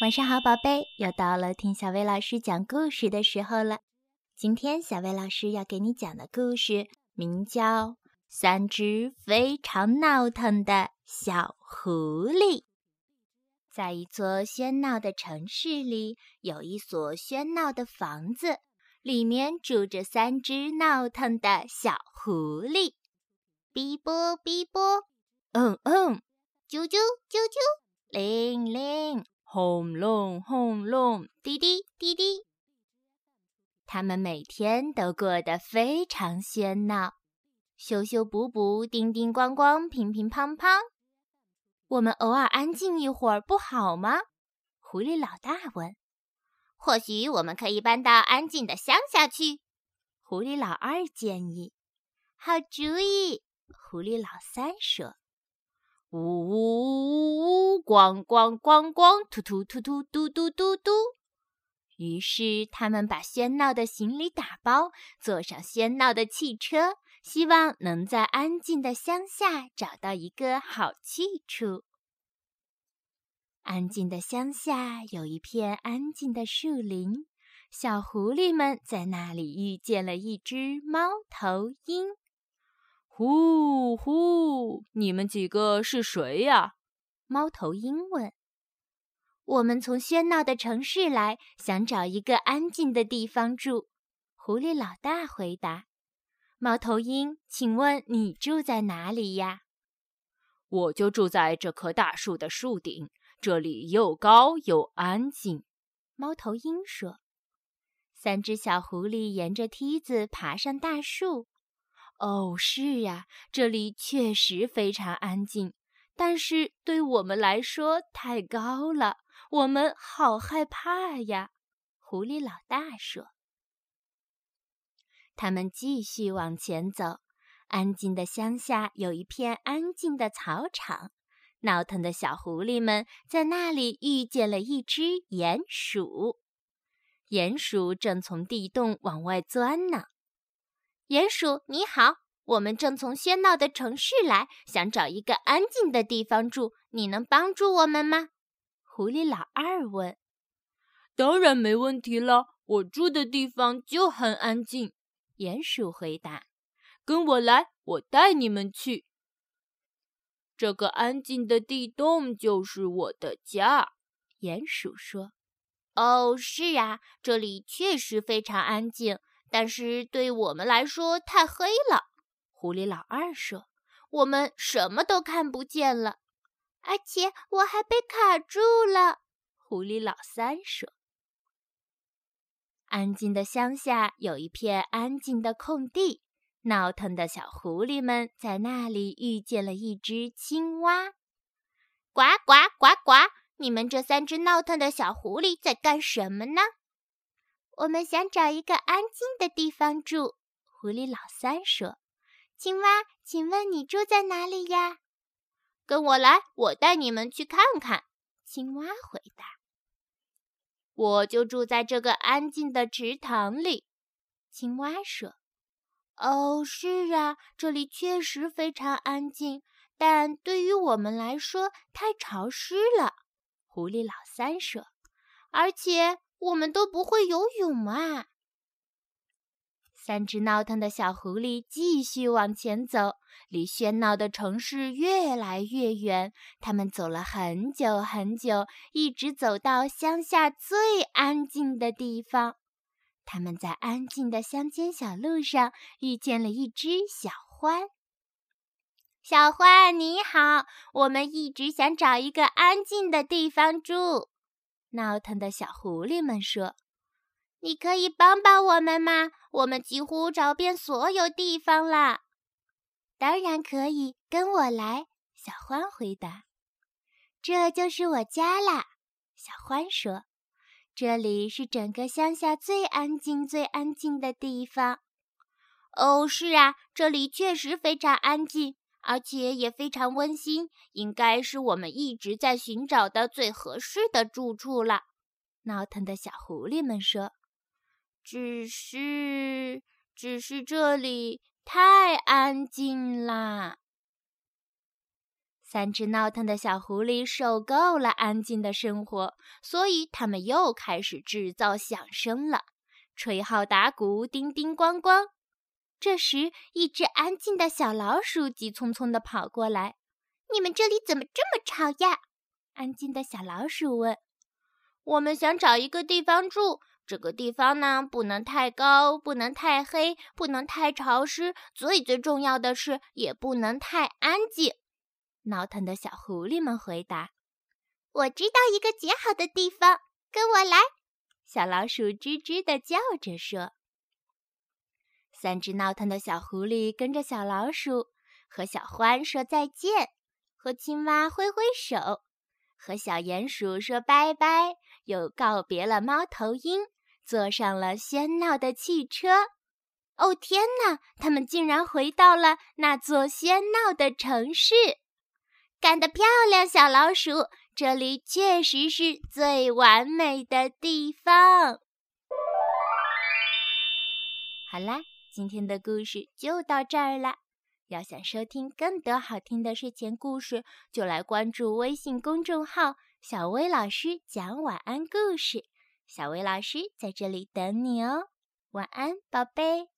晚上好，宝贝，又到了听小薇老师讲故事的时候了。今天小薇老师要给你讲的故事名叫《三只非常闹腾的小狐狸》。在一座喧闹的城市里，有一所喧闹的房子，里面住着三只闹腾的小狐狸。哔啵哔啵，嗯嗯，啾啾啾啾，铃铃。轰隆轰隆，滴滴滴滴，他们每天都过得非常喧闹，修修补补，叮叮咣咣，乒乒乓乓。我们偶尔安静一会儿不好吗？狐狸老大问。或许我们可以搬到安静的乡下去。狐狸老二建议。好主意，狐狸老三说。呜呜呜呜！咣咣咣咣！突突突突！嘟嘟嘟嘟！于是他们把喧闹的行李打包，坐上喧闹的汽车，希望能在安静的乡下找到一个好去处。安静的乡下有一片安静的树林，小狐狸们在那里遇见了一只猫头鹰。呼呼！你们几个是谁呀？猫头鹰问。我们从喧闹的城市来，想找一个安静的地方住。狐狸老大回答。猫头鹰，请问你住在哪里呀？我就住在这棵大树的树顶，这里又高又安静。猫头鹰说。三只小狐狸沿着梯子爬上大树。哦，是呀，这里确实非常安静，但是对我们来说太高了，我们好害怕呀。狐狸老大说。他们继续往前走，安静的乡下有一片安静的草场，闹腾的小狐狸们在那里遇见了一只鼹鼠，鼹鼠正从地洞往外钻呢。鼹鼠你好，我们正从喧闹的城市来，想找一个安静的地方住，你能帮助我们吗？狐狸老二问。当然没问题了，我住的地方就很安静。鼹鼠回答。跟我来，我带你们去。这个安静的地洞就是我的家。鼹鼠说。哦，是啊，这里确实非常安静。但是对我们来说太黑了，狐狸老二说：“我们什么都看不见了，而且我还被卡住了。”狐狸老三说：“安静的乡下有一片安静的空地，闹腾的小狐狸们在那里遇见了一只青蛙。呱呱呱呱！你们这三只闹腾的小狐狸在干什么呢？”我们想找一个安静的地方住，狐狸老三说：“青蛙，请问你住在哪里呀？”跟我来，我带你们去看看。”青蛙回答。“我就住在这个安静的池塘里。”青蛙说。“哦，是啊，这里确实非常安静，但对于我们来说太潮湿了。”狐狸老三说。“而且。”我们都不会游泳啊！三只闹腾的小狐狸继续往前走，离喧闹的城市越来越远。他们走了很久很久，一直走到乡下最安静的地方。他们在安静的乡间小路上遇见了一只小獾。小獾，你好，我们一直想找一个安静的地方住。闹腾的小狐狸们说：“你可以帮帮我们吗？我们几乎找遍所有地方了。”“当然可以，跟我来。”小獾回答。“这就是我家啦。”小獾说，“这里是整个乡下最安静、最安静的地方。”“哦，是啊，这里确实非常安静。”而且也非常温馨，应该是我们一直在寻找的最合适的住处了。闹腾的小狐狸们说：“只是，只是这里太安静啦。”三只闹腾的小狐狸受够了安静的生活，所以他们又开始制造响声了，吹号打鼓，叮叮咣咣。这时，一只安静的小老鼠急匆匆地跑过来：“你们这里怎么这么吵呀？”安静的小老鼠问。“我们想找一个地方住，这个地方呢，不能太高，不能太黑，不能太潮湿，最最重要的是，也不能太安静。”闹腾的小狐狸们回答：“我知道一个绝好的地方，跟我来！”小老鼠吱吱地叫着说。三只闹腾的小狐狸跟着小老鼠和小獾说再见，和青蛙挥挥手，和小鼹鼠说拜拜，又告别了猫头鹰，坐上了喧闹的汽车。哦天哪！他们竟然回到了那座喧闹的城市。干得漂亮，小老鼠！这里确实是最完美的地方。好啦，今天的故事就到这儿了。要想收听更多好听的睡前故事，就来关注微信公众号“小薇老师讲晚安故事”。小薇老师在这里等你哦，晚安，宝贝。